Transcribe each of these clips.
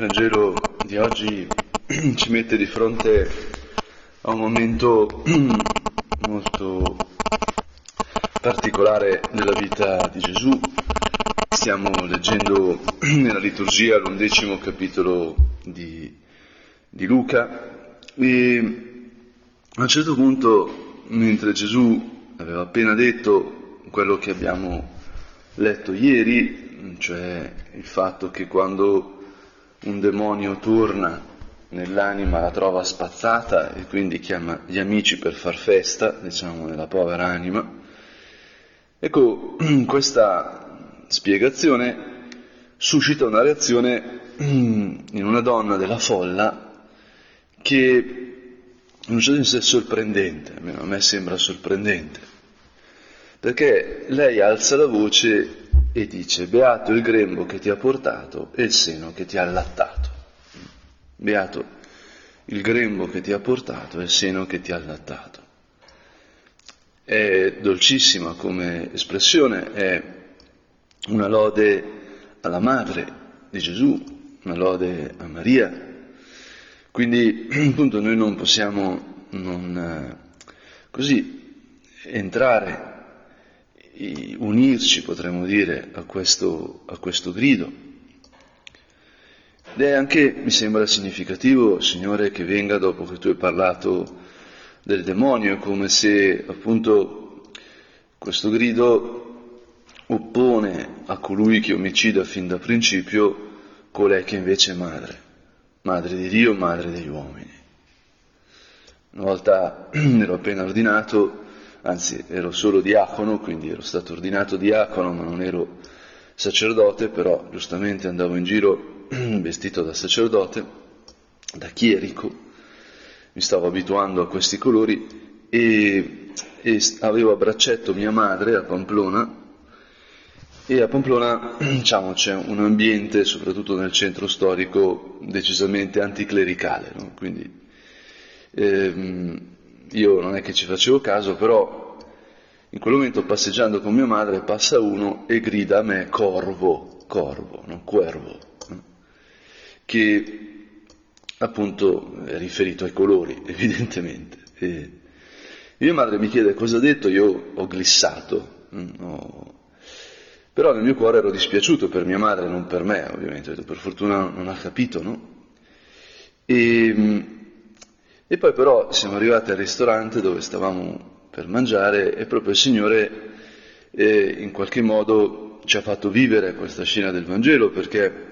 Vangelo di oggi ci mette di fronte a un momento molto particolare della vita di Gesù. Stiamo leggendo nella liturgia l'undecimo capitolo di, di Luca e a un certo punto, mentre Gesù aveva appena detto quello che abbiamo letto ieri, cioè il fatto che quando un demonio torna nell'anima, la trova spazzata e quindi chiama gli amici per far festa, diciamo, nella povera anima. Ecco, questa spiegazione suscita una reazione in una donna della folla che in un certo senso è sorprendente, almeno a me sembra sorprendente, perché lei alza la voce e dice beato il grembo che ti ha portato e il seno che ti ha allattato. Beato il grembo che ti ha portato e il seno che ti ha allattato. È dolcissima come espressione, è una lode alla madre di Gesù, una lode a Maria. Quindi appunto noi non possiamo non eh, così entrare unirci, potremmo dire, a questo, a questo grido. Ed è anche, mi sembra significativo, Signore, che venga dopo che tu hai parlato del demonio, come se appunto questo grido oppone a colui che omicida fin da principio colei che invece è madre, madre di Dio, madre degli uomini. Una volta ero appena ordinato, anzi ero solo diacono, quindi ero stato ordinato diacono, ma non ero sacerdote, però giustamente andavo in giro vestito da sacerdote, da chierico, mi stavo abituando a questi colori e, e avevo a braccetto mia madre a Pamplona e a Pamplona diciamo, c'è un ambiente, soprattutto nel centro storico, decisamente anticlericale, no? quindi ehm, io non è che ci facevo caso, però in quel momento passeggiando con mia madre passa uno e grida a me corvo, corvo, non cuervo, che appunto è riferito ai colori, evidentemente. E mia madre mi chiede cosa ha detto, io ho glissato, no. però nel mio cuore ero dispiaciuto per mia madre, non per me ovviamente, per fortuna non ha capito, no? E, e poi però siamo arrivati al ristorante dove stavamo per mangiare e proprio il Signore eh, in qualche modo ci ha fatto vivere questa scena del Vangelo perché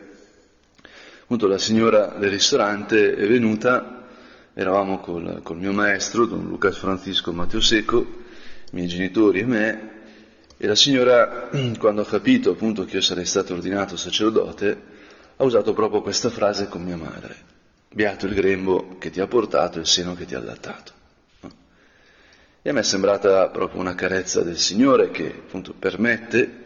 appunto la signora del ristorante è venuta, eravamo col, col mio maestro, don Lucas Francisco Matteo Secco, i miei genitori e me, e la signora, quando ha capito appunto che io sarei stato ordinato sacerdote, ha usato proprio questa frase con mia madre. Beato il grembo che ti ha portato e il seno che ti ha allattato. E a me è sembrata proprio una carezza del Signore che appunto permette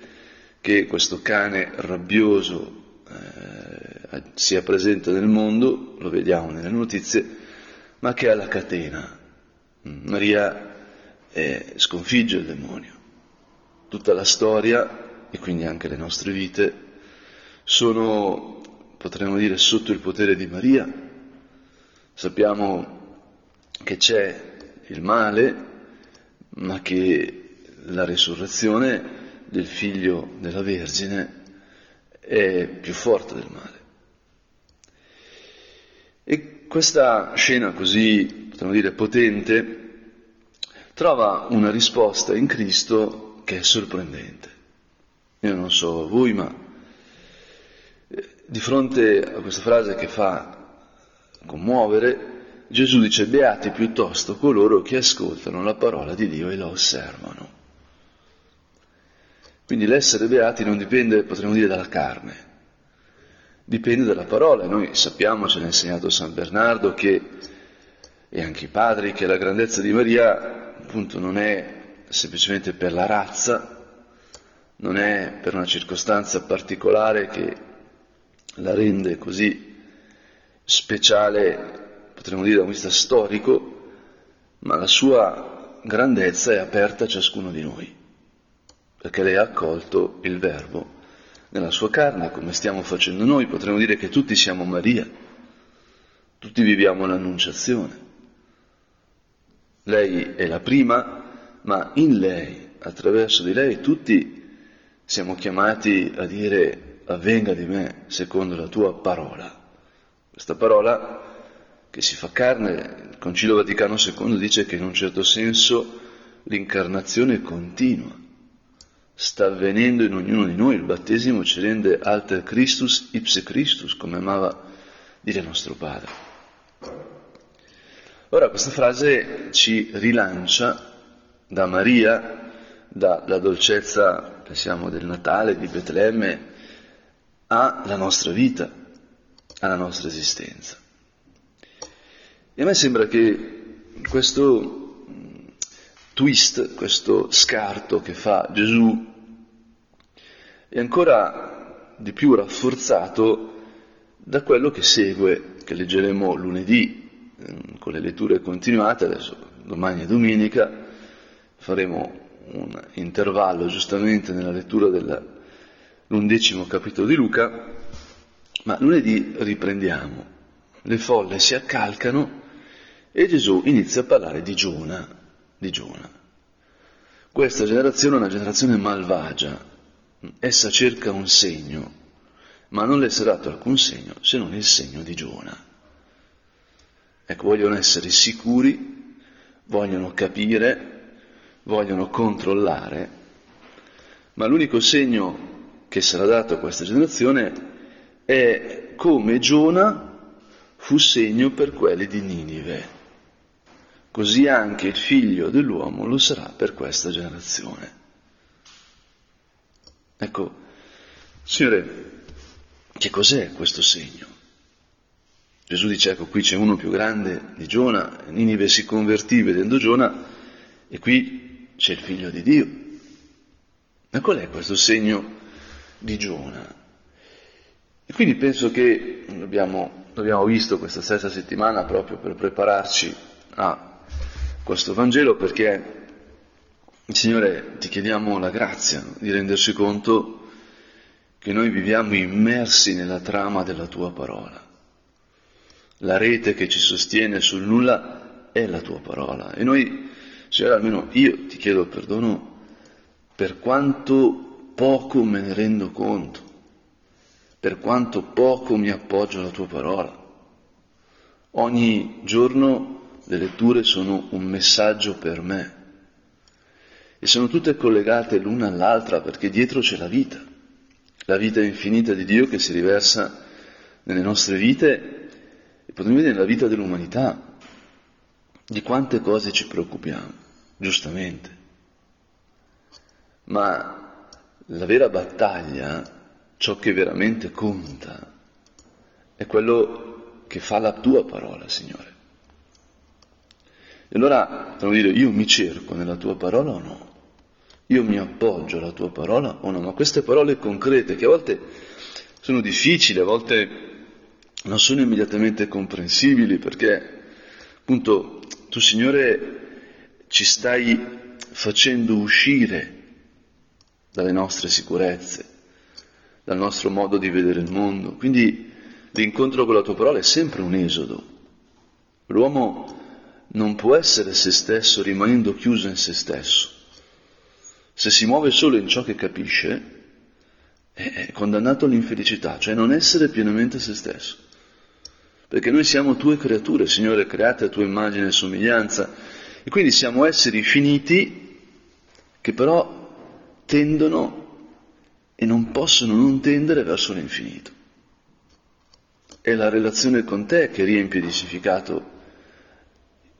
che questo cane rabbioso eh, sia presente nel mondo, lo vediamo nelle notizie, ma che ha la catena. Maria eh, sconfigge il demonio. Tutta la storia e quindi anche le nostre vite sono, potremmo dire, sotto il potere di Maria, Sappiamo che c'è il male, ma che la risurrezione del figlio della Vergine è più forte del male. E questa scena così, potremmo dire, potente, trova una risposta in Cristo che è sorprendente. Io non so voi, ma eh, di fronte a questa frase che fa commuovere, Gesù dice beati piuttosto coloro che ascoltano la parola di Dio e la osservano. Quindi l'essere beati non dipende, potremmo dire, dalla carne, dipende dalla parola. Noi sappiamo, ce l'ha insegnato San Bernardo, che, e anche i padri, che la grandezza di Maria appunto non è semplicemente per la razza, non è per una circostanza particolare che la rende così speciale, potremmo dire da un vista storico, ma la sua grandezza è aperta a ciascuno di noi, perché lei ha accolto il verbo nella sua carne, come stiamo facendo noi, potremmo dire che tutti siamo Maria, tutti viviamo l'annunciazione. Lei è la prima, ma in lei, attraverso di lei, tutti siamo chiamati a dire avvenga di me secondo la tua parola. Questa parola che si fa carne, il Concilio Vaticano II dice che in un certo senso l'incarnazione continua, sta avvenendo in ognuno di noi, il battesimo ci rende alter Christus ipse Christus, come amava dire nostro Padre. Ora questa frase ci rilancia da Maria, dalla dolcezza, pensiamo, del Natale, di Betlemme, alla nostra vita, alla nostra esistenza. E a me sembra che questo twist, questo scarto che fa Gesù, è ancora di più rafforzato da quello che segue, che leggeremo lunedì ehm, con le letture continuate, adesso domani è domenica, faremo un intervallo giustamente nella lettura dell'undecimo capitolo di Luca, ma lunedì riprendiamo. Le folle si accalcano e Gesù inizia a parlare di Giona, di Giona. Questa generazione è una generazione malvagia, essa cerca un segno, ma non le sarà dato alcun segno se non il segno di Giona. Ecco, vogliono essere sicuri, vogliono capire, vogliono controllare, ma l'unico segno che sarà dato a questa generazione è come Giona fu segno per quelli di Ninive così anche il figlio dell'uomo lo sarà per questa generazione. Ecco, Signore, che cos'è questo segno? Gesù dice, ecco, qui c'è uno più grande di Giona, Ninive si convertì vedendo Giona, e qui c'è il figlio di Dio. Ma qual è questo segno di Giona? E quindi penso che abbiamo, abbiamo visto questa stessa settimana proprio per prepararci a questo Vangelo perché, Signore, ti chiediamo la grazia di renderci conto che noi viviamo immersi nella trama della tua parola. La rete che ci sostiene sul nulla è la tua parola e noi, Signore, almeno io ti chiedo perdono per quanto poco me ne rendo conto, per quanto poco mi appoggio alla tua parola. Ogni giorno le letture sono un messaggio per me e sono tutte collegate l'una all'altra perché dietro c'è la vita, la vita infinita di Dio che si riversa nelle nostre vite e potremmo vedere nella vita dell'umanità di quante cose ci preoccupiamo, giustamente. Ma la vera battaglia, ciò che veramente conta, è quello che fa la tua parola, Signore. E allora, devo dire, io mi cerco nella tua parola o no? Io mi appoggio alla tua parola o no? Ma queste parole concrete, che a volte sono difficili, a volte non sono immediatamente comprensibili, perché appunto tu, Signore, ci stai facendo uscire dalle nostre sicurezze, dal nostro modo di vedere il mondo. Quindi l'incontro con la tua parola è sempre un esodo. L'uomo non può essere se stesso rimanendo chiuso in se stesso. Se si muove solo in ciò che capisce, è condannato all'infelicità, cioè non essere pienamente se stesso. Perché noi siamo tue creature, Signore, create a tua immagine e somiglianza, e quindi siamo esseri finiti che però tendono e non possono non tendere verso l'infinito. È la relazione con te che riempie di significato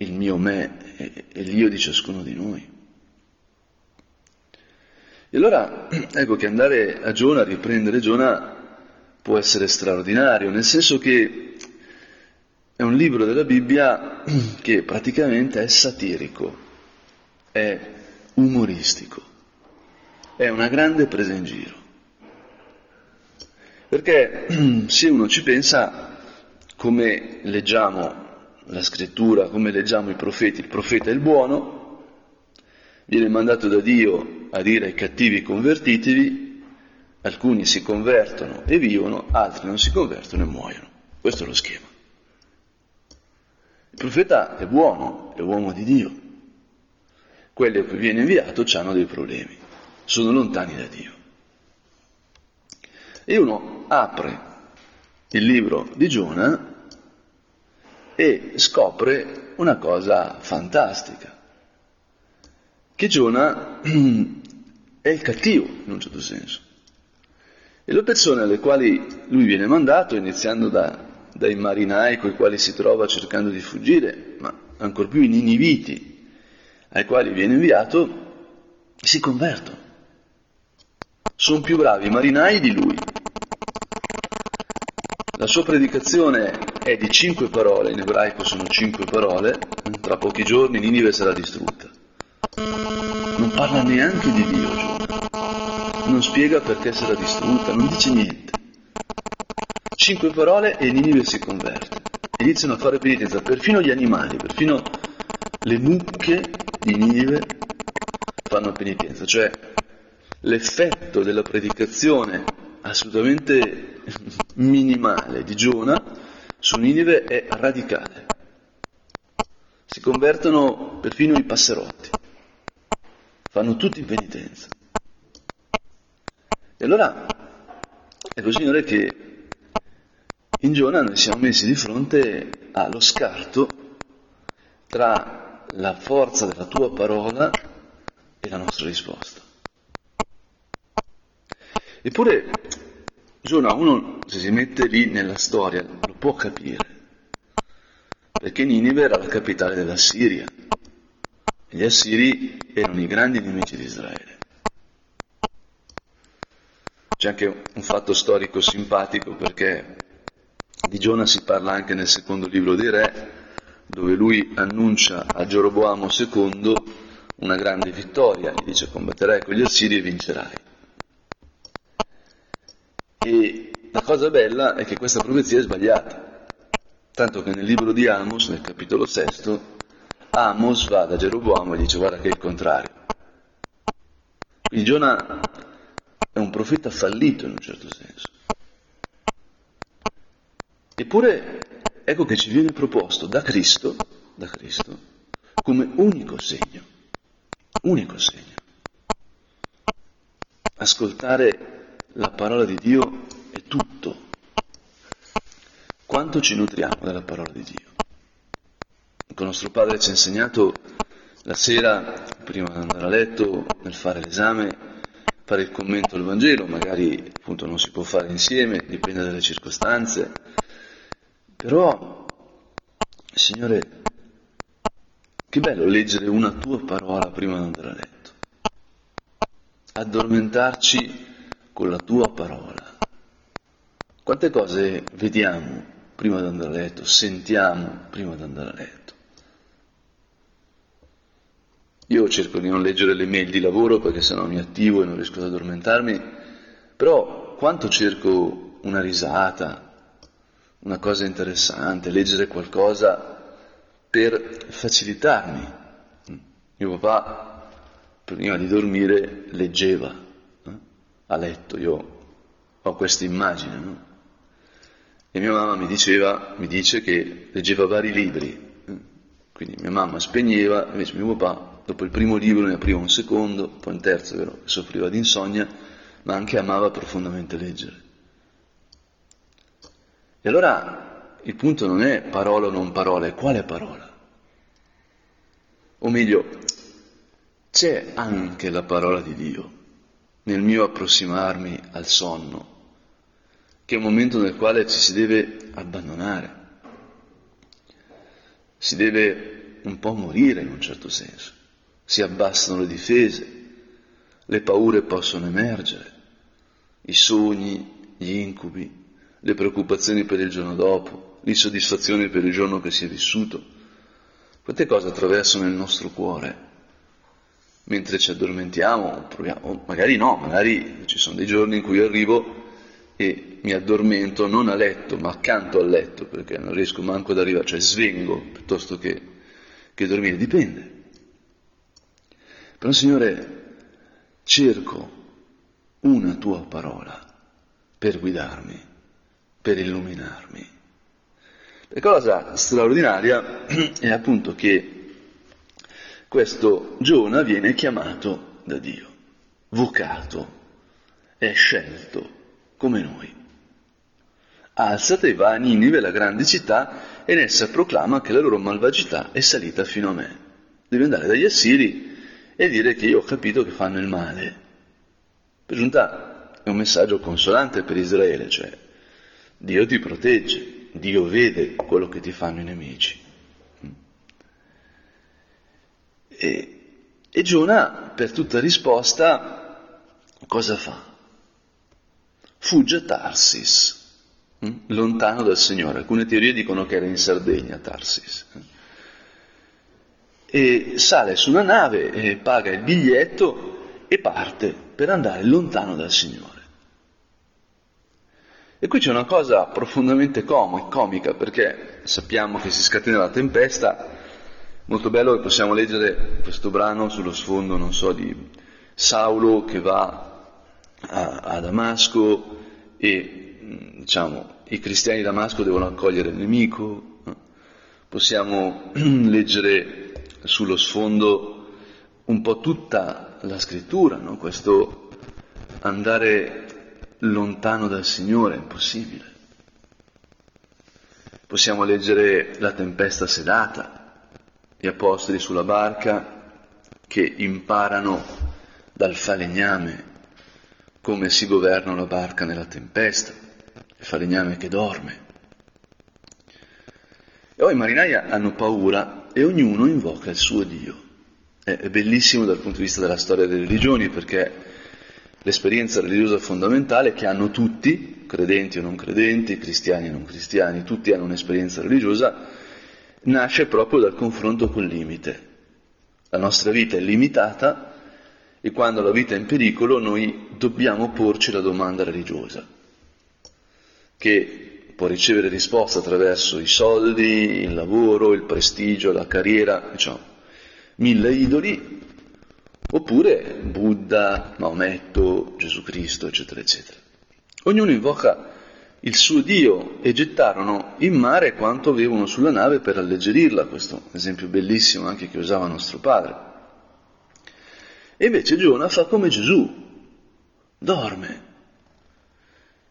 il mio me e l'io di ciascuno di noi. E allora ecco che andare a Giona, riprendere Giona, può essere straordinario, nel senso che è un libro della Bibbia che praticamente è satirico, è umoristico, è una grande presa in giro. Perché se uno ci pensa, come leggiamo la scrittura, come leggiamo i profeti, il profeta è il buono, viene mandato da Dio a dire ai cattivi convertitevi, Alcuni si convertono e vivono, altri non si convertono e muoiono. Questo è lo schema. Il profeta è buono, è uomo di Dio. Quelli a cui viene inviato hanno dei problemi, sono lontani da Dio. E uno apre il libro di Giona e scopre una cosa fantastica, che Giona è il cattivo in un certo senso. E le persone alle quali lui viene mandato, iniziando da, dai marinai con i quali si trova cercando di fuggire, ma ancor più i niniviti ai quali viene inviato, si convertono. Sono più bravi i marinai di lui. La sua predicazione è di cinque parole, in ebraico sono cinque parole, tra pochi giorni Ninive sarà distrutta. Non parla neanche di Dio, Giona. Non spiega perché sarà distrutta, non dice niente. Cinque parole e Ninive si converte. Iniziano a fare penitenza, perfino gli animali, perfino le mucche di Ninive fanno penitenza, cioè l'effetto della predicazione assolutamente minimale di Giona su Ninive è radicale. Si convertono perfino i passerotti, fanno tutti in penitenza. E allora ecco Signore che in Giona noi siamo messi di fronte allo scarto tra la forza della tua parola e la nostra risposta. Eppure Giona uno se si mette lì nella storia lo può capire, perché Ninive era la capitale della Siria e gli assiri erano i grandi nemici di Israele. C'è anche un fatto storico simpatico perché di Giona si parla anche nel secondo libro dei Re, dove lui annuncia a Geroboamo II una grande vittoria, gli dice combatterai con gli assiri e vincerai. E la cosa bella è che questa profezia è sbagliata, tanto che nel libro di Amos, nel capitolo sesto, Amos va da Geroboamo e dice guarda che è il contrario. Quindi Giona è un profeta fallito in un certo senso. Eppure ecco che ci viene proposto da Cristo, da Cristo come unico segno, unico segno. Ascoltare la parola di Dio è tutto. Quanto ci nutriamo della parola di Dio? Il nostro padre ci ha insegnato la sera, prima di andare a letto, nel fare l'esame, fare il commento al Vangelo, magari appunto non si può fare insieme, dipende dalle circostanze, però, Signore, che bello leggere una tua parola prima di andare a letto, addormentarci con la tua parola. Quante cose vediamo prima di andare a letto, sentiamo prima di andare a letto. Io cerco di non leggere le mail di lavoro perché sennò mi attivo e non riesco ad addormentarmi, però quanto cerco una risata, una cosa interessante, leggere qualcosa per facilitarmi. Mio papà prima di dormire leggeva a letto, io ho questa immagine, no? E mia mamma mi diceva, mi dice che leggeva vari libri, quindi mia mamma spegneva, invece mio papà dopo il primo libro ne apriva un secondo, poi un terzo, vero, soffriva di insonnia, ma anche amava profondamente leggere. E allora il punto non è parola o non parola, è quale parola? O meglio, c'è anche la parola di Dio nel mio approssimarmi al sonno, che è un momento nel quale ci si deve abbandonare, si deve un po' morire in un certo senso, si abbassano le difese, le paure possono emergere, i sogni, gli incubi, le preoccupazioni per il giorno dopo, l'insoddisfazione per il giorno che si è vissuto. Quante cose attraversano il nostro cuore mentre ci addormentiamo, proviamo, magari no, magari ci sono dei giorni in cui arrivo e mi addormento non a letto, ma accanto al letto, perché non riesco manco ad arrivare, cioè svengo piuttosto che, che dormire, dipende. Però Signore, cerco una tua parola per guidarmi, per illuminarmi. La cosa straordinaria è appunto che questo Giona viene chiamato da Dio, vocato, è scelto come noi. Alzate e va a Ninive, la grande città, e in essa proclama che la loro malvagità è salita fino a me. Devi andare dagli Assiri e dire che io ho capito che fanno il male. Per giunta è un messaggio consolante per Israele, cioè Dio ti protegge, Dio vede quello che ti fanno i nemici. E, e Giona, per tutta risposta, cosa fa? Fugge a Tarsis Mm? lontano dal Signore. Alcune teorie dicono che era in Sardegna, Tarsis. E sale su una nave, paga il biglietto e parte per andare lontano dal Signore. E qui c'è una cosa profondamente comica, perché sappiamo che si scatena la tempesta, molto bello che possiamo leggere questo brano sullo sfondo, non so, di Saulo che va a, a Damasco e diciamo, i cristiani di Damasco devono accogliere il nemico, possiamo leggere sullo sfondo un po' tutta la scrittura, no? questo andare lontano dal Signore è impossibile. Possiamo leggere la tempesta sedata, gli apostoli sulla barca che imparano dal falegname come si governa una barca nella tempesta il falegname che dorme. E poi i marinai hanno paura e ognuno invoca il suo Dio. È bellissimo dal punto di vista della storia delle religioni perché l'esperienza religiosa fondamentale che hanno tutti, credenti o non credenti, cristiani o non cristiani, tutti hanno un'esperienza religiosa, nasce proprio dal confronto col limite. La nostra vita è limitata e quando la vita è in pericolo noi dobbiamo porci la domanda religiosa che può ricevere risposta attraverso i soldi, il lavoro, il prestigio, la carriera, diciamo, mille idoli, oppure Buddha, Maometto, Gesù Cristo, eccetera, eccetera. Ognuno invoca il suo Dio e gettarono in mare quanto avevano sulla nave per alleggerirla, questo esempio bellissimo anche che usava nostro padre. E invece Giona fa come Gesù, dorme,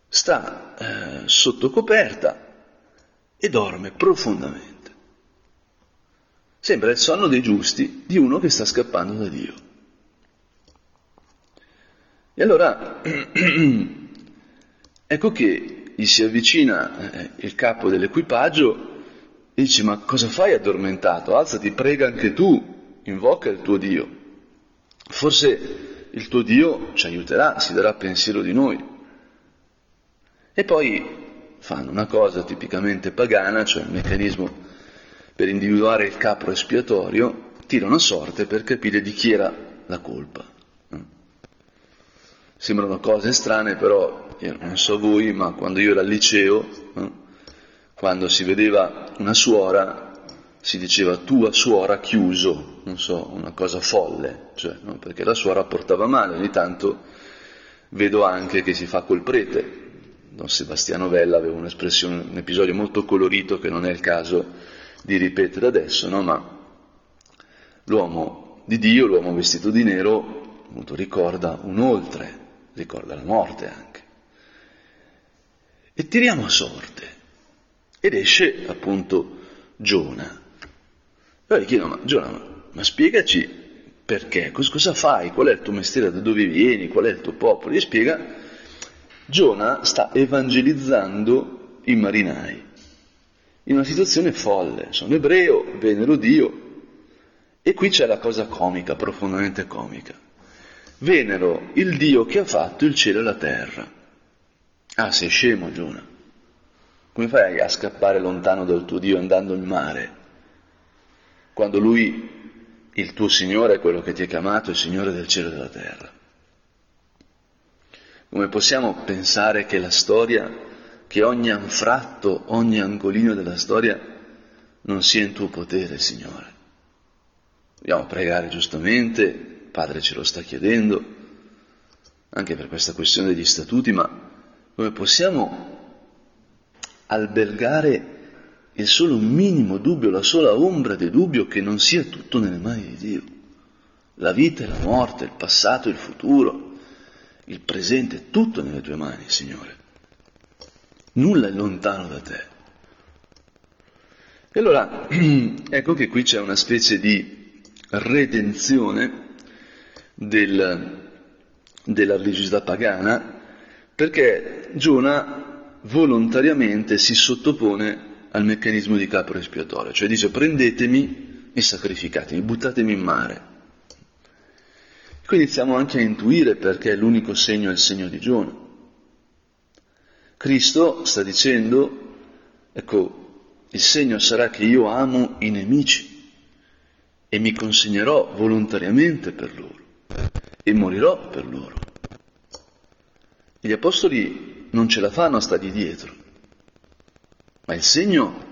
sta eh, sotto coperta e dorme profondamente. Sembra il sonno dei giusti di uno che sta scappando da Dio. E allora ecco che gli si avvicina eh, il capo dell'equipaggio e dice ma cosa fai addormentato? Alzati, prega anche tu, invoca il tuo Dio. Forse il tuo Dio ci aiuterà, si darà pensiero di noi. E poi fanno una cosa tipicamente pagana, cioè il meccanismo per individuare il capro espiatorio, tirano a sorte per capire di chi era la colpa. Sembrano cose strane, però io non so voi, ma quando io ero al liceo, quando si vedeva una suora, si diceva tua suora chiuso, non so, una cosa folle, cioè, no? perché la suora portava male, ogni tanto vedo anche che si fa col prete, Don Sebastiano Vella aveva un'espressione, un episodio molto colorito che non è il caso di ripetere adesso, no? ma l'uomo di Dio, l'uomo vestito di nero, appunto, ricorda un oltre, ricorda la morte anche. E tiriamo a sorte. Ed esce appunto Giona. Poi gli chiedo, ma Giona, ma, ma spiegaci perché, cosa fai, qual è il tuo mestiere, da dove vieni, qual è il tuo popolo? Gli spiega Giona sta evangelizzando i marinai in una situazione folle. Sono ebreo, venero Dio. E qui c'è la cosa comica, profondamente comica. Venero il Dio che ha fatto il cielo e la terra. Ah, sei scemo, Giona. Come fai a scappare lontano dal tuo Dio andando in mare? Quando Lui, il tuo Signore, è quello che ti ha chiamato, il Signore del cielo e della terra. Come possiamo pensare che la storia, che ogni anfratto, ogni angolino della storia non sia in tuo potere, Signore? Dobbiamo pregare giustamente, Padre ce lo sta chiedendo, anche per questa questione degli statuti, ma come possiamo albergare il solo minimo dubbio, la sola ombra di dubbio che non sia tutto nelle mani di Dio. La vita e la morte, il passato e il futuro, il presente, tutto nelle tue mani, Signore. Nulla è lontano da te. E allora, ecco che qui c'è una specie di redenzione del, della religiosità pagana, perché Giona volontariamente si sottopone al meccanismo di capro espiatorio, cioè dice prendetemi e sacrificatemi, buttatemi in mare. Qui iniziamo anche a intuire perché l'unico segno è il segno di Giona. Cristo sta dicendo, ecco, il segno sarà che io amo i nemici e mi consegnerò volontariamente per loro e morirò per loro. Gli apostoli non ce la fanno a stargli dietro, ma il segno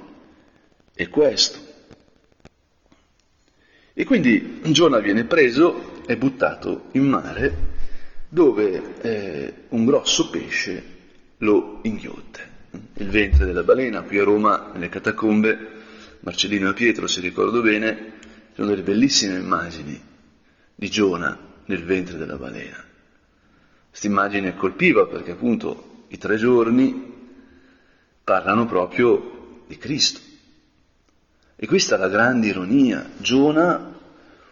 è questo. E quindi Giona viene preso e buttato in mare dove eh, un grosso pesce lo inghiotte. Il ventre della balena, qui a Roma, nelle catacombe, Marcellino e Pietro, se ricordo bene, sono delle bellissime immagini di Giona nel ventre della balena. Questa immagine colpiva perché appunto i tre giorni parlano proprio di Cristo. E questa è la grande ironia. Giona,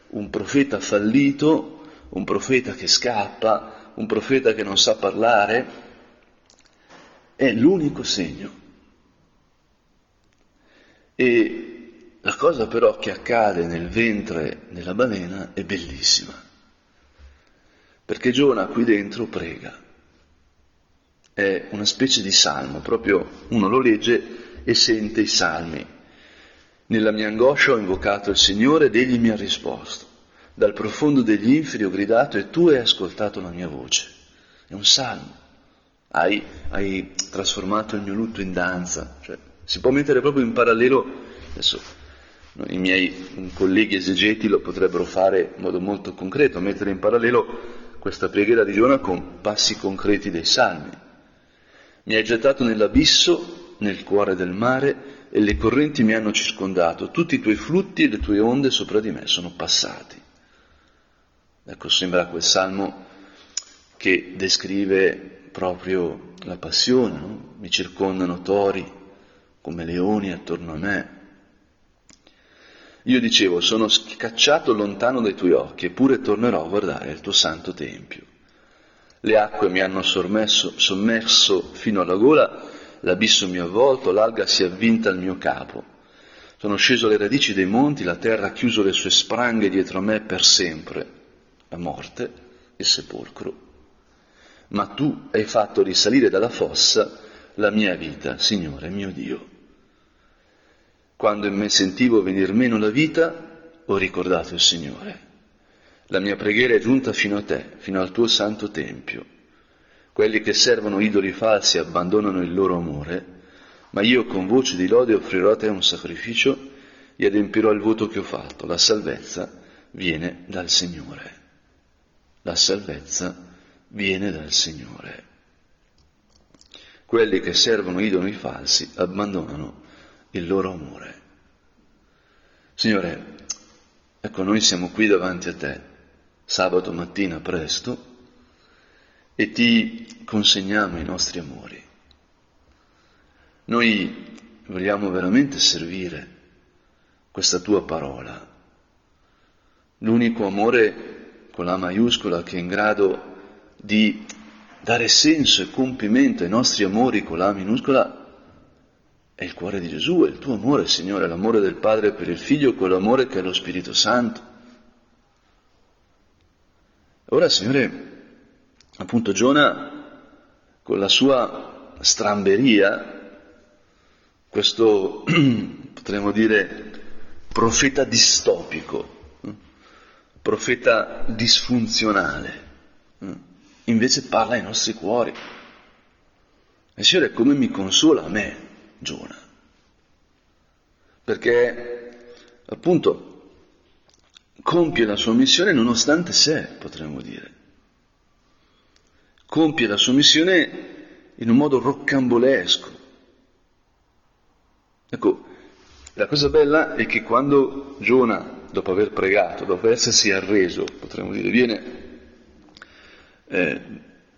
un profeta fallito, un profeta che scappa, un profeta che non sa parlare, è l'unico segno. E la cosa però che accade nel ventre della balena è bellissima, perché Giona qui dentro prega è una specie di salmo, proprio uno lo legge e sente i salmi. Nella mia angoscia ho invocato il Signore ed egli mi ha risposto. Dal profondo degli inferi ho gridato e tu hai ascoltato la mia voce. È un salmo. Hai, hai trasformato il mio lutto in danza. Cioè, si può mettere proprio in parallelo, adesso i miei colleghi esegeti lo potrebbero fare in modo molto concreto, mettere in parallelo questa preghiera di Giona con passi concreti dei salmi. Mi hai gettato nell'abisso, nel cuore del mare, e le correnti mi hanno circondato, tutti i tuoi flutti e le tue onde sopra di me sono passati. Ecco, sembra quel salmo che descrive proprio la passione, no? mi circondano tori come leoni attorno a me. Io dicevo, sono scacciato lontano dai tuoi occhi, eppure tornerò a guardare il tuo santo tempio. Le acque mi hanno sormesso, sommerso fino alla gola, l'abisso mi ha avvolto, l'alga si è avvinta al mio capo. Sono sceso alle radici dei monti, la terra ha chiuso le sue spranghe dietro a me per sempre, la morte, il sepolcro. Ma tu hai fatto risalire dalla fossa la mia vita, Signore mio Dio. Quando in me sentivo venir meno la vita, ho ricordato il Signore la mia preghiera è giunta fino a te, fino al tuo santo tempio. Quelli che servono idoli falsi abbandonano il loro amore, ma io con voce di lode offrirò a te un sacrificio e adempirò il voto che ho fatto. La salvezza viene dal Signore. La salvezza viene dal Signore. Quelli che servono idoli falsi abbandonano il loro amore. Signore, ecco noi siamo qui davanti a te sabato mattina presto e ti consegniamo i nostri amori. Noi vogliamo veramente servire questa tua parola, l'unico amore con la maiuscola che è in grado di dare senso e compimento ai nostri amori con la minuscola è il cuore di Gesù, è il tuo amore, Signore, l'amore del Padre per il Figlio, quell'amore che è lo Spirito Santo. Ora, Signore, appunto Giona, con la sua stramberia, questo potremmo dire profeta distopico, profeta disfunzionale, invece parla ai nostri cuori. E Signore, come mi consola a me, Giona? Perché appunto compie la sua missione nonostante sé, potremmo dire. compie la sua missione in un modo roccambolesco. Ecco, la cosa bella è che quando Giona, dopo aver pregato, dopo essersi arreso, potremmo dire, viene eh,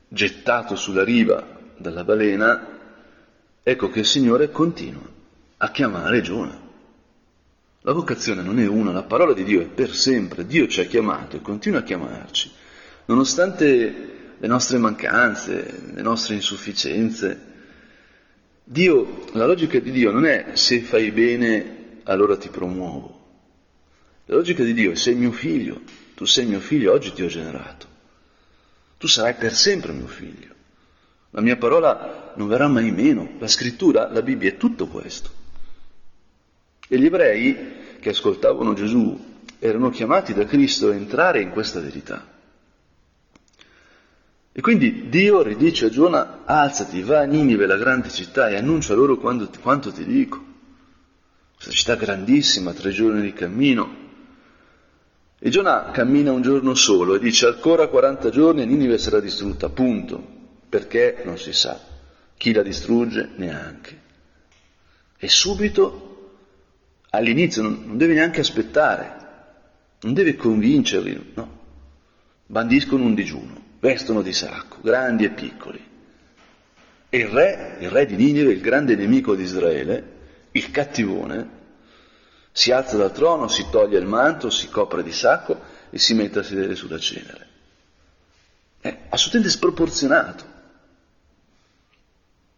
gettato sulla riva dalla balena, ecco che il Signore continua a chiamare Giona. La vocazione non è una, la parola di Dio è per sempre, Dio ci ha chiamato e continua a chiamarci, nonostante le nostre mancanze, le nostre insufficienze. Dio, la logica di Dio non è se fai bene allora ti promuovo. La logica di Dio è sei mio figlio, tu sei mio figlio, oggi ti ho generato. Tu sarai per sempre mio figlio. La mia parola non verrà mai meno. La scrittura, la Bibbia è tutto questo. E gli ebrei che ascoltavano Gesù erano chiamati da Cristo a entrare in questa verità. E quindi Dio ridice a Giona, alzati, va a Ninive, la grande città, e annuncia loro quando, quanto ti dico. Questa città grandissima, tre giorni di cammino. E Giona cammina un giorno solo e dice ancora 40 giorni e Ninive sarà distrutta, punto. Perché non si sa. Chi la distrugge neanche. E subito, all'inizio, non, deve neanche aspettare, non deve convincerli, no. Bandiscono un digiuno vestono di sacco, grandi e piccoli. E il re, il re di Ninive, il grande nemico di Israele, il cattivone, si alza dal trono, si toglie il manto, si copre di sacco e si mette a sedere sulla cenere. È assolutamente sproporzionato.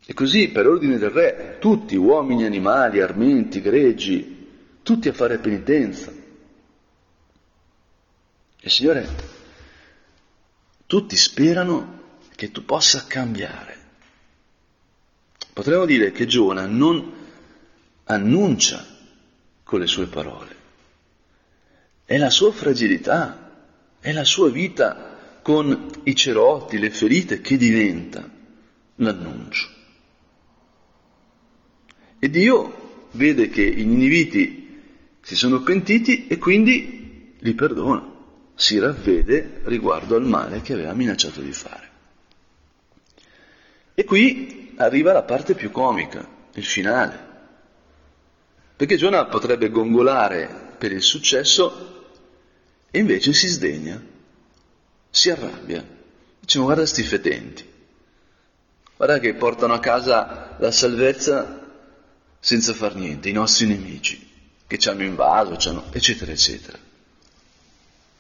E così, per ordine del re, tutti, uomini, animali, armenti, greggi, tutti a fare penitenza. E Signore tutti sperano che tu possa cambiare. Potremmo dire che Giona non annuncia con le sue parole, è la sua fragilità, è la sua vita con i cerotti, le ferite che diventa l'annuncio. E Dio vede che i niniviti si sono pentiti e quindi li perdona si ravvede riguardo al male che aveva minacciato di fare. E qui arriva la parte più comica, il finale. Perché Giona potrebbe gongolare per il successo e invece si sdegna, si arrabbia. Diciamo, guarda sti fetenti, guarda che portano a casa la salvezza senza far niente, i nostri nemici che ci hanno invaso, ci hanno, eccetera, eccetera.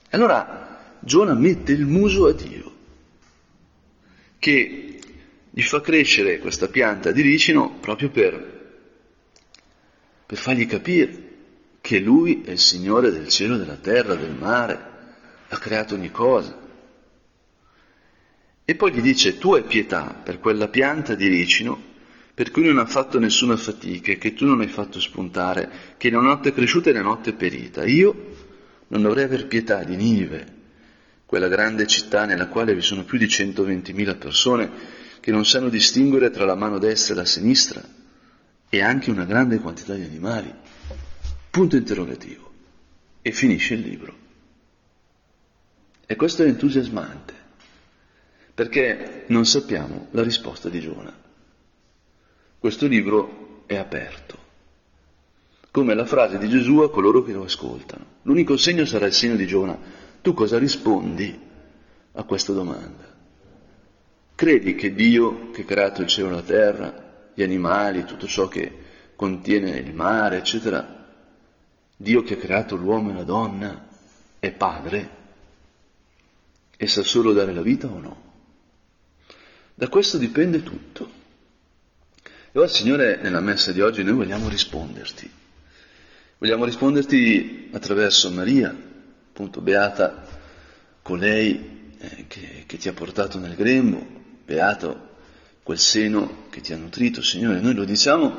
E allora Giona mette il muso a Dio, che gli fa crescere questa pianta di ricino proprio per, per fargli capire che lui è il Signore del cielo, della terra, del mare, ha creato ogni cosa. E poi gli dice, tu hai pietà per quella pianta di ricino per cui non ha fatto nessuna fatica, che tu non hai fatto spuntare, che la notte è cresciuta e la notte è perita. Io non dovrei aver pietà di Ninive, quella grande città nella quale vi sono più di 120.000 persone che non sanno distinguere tra la mano destra e la sinistra e anche una grande quantità di animali. Punto interrogativo. E finisce il libro. E questo è entusiasmante, perché non sappiamo la risposta di Giona. Questo libro è aperto come la frase di Gesù a coloro che lo ascoltano. L'unico segno sarà il segno di Giona. Tu cosa rispondi a questa domanda? Credi che Dio, che ha creato il cielo e la terra, gli animali, tutto ciò che contiene il mare, eccetera, Dio che ha creato l'uomo e la donna, è padre e sa solo dare la vita o no? Da questo dipende tutto. E ora, Signore, nella messa di oggi noi vogliamo risponderti. Vogliamo risponderti attraverso Maria, appunto beata colei eh, che, che ti ha portato nel grembo, beato quel seno che ti ha nutrito, Signore. Noi lo diciamo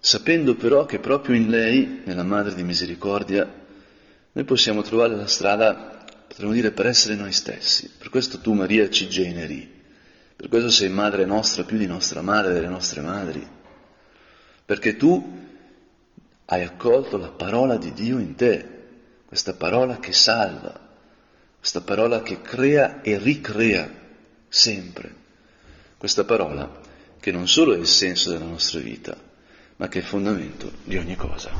sapendo però che proprio in lei, nella Madre di Misericordia, noi possiamo trovare la strada, potremmo dire, per essere noi stessi. Per questo tu, Maria, ci generi. Per questo sei madre nostra più di nostra madre, delle nostre madri. Perché tu hai accolto la parola di Dio in te, questa parola che salva, questa parola che crea e ricrea sempre. Questa parola che non solo è il senso della nostra vita, ma che è il fondamento di ogni cosa.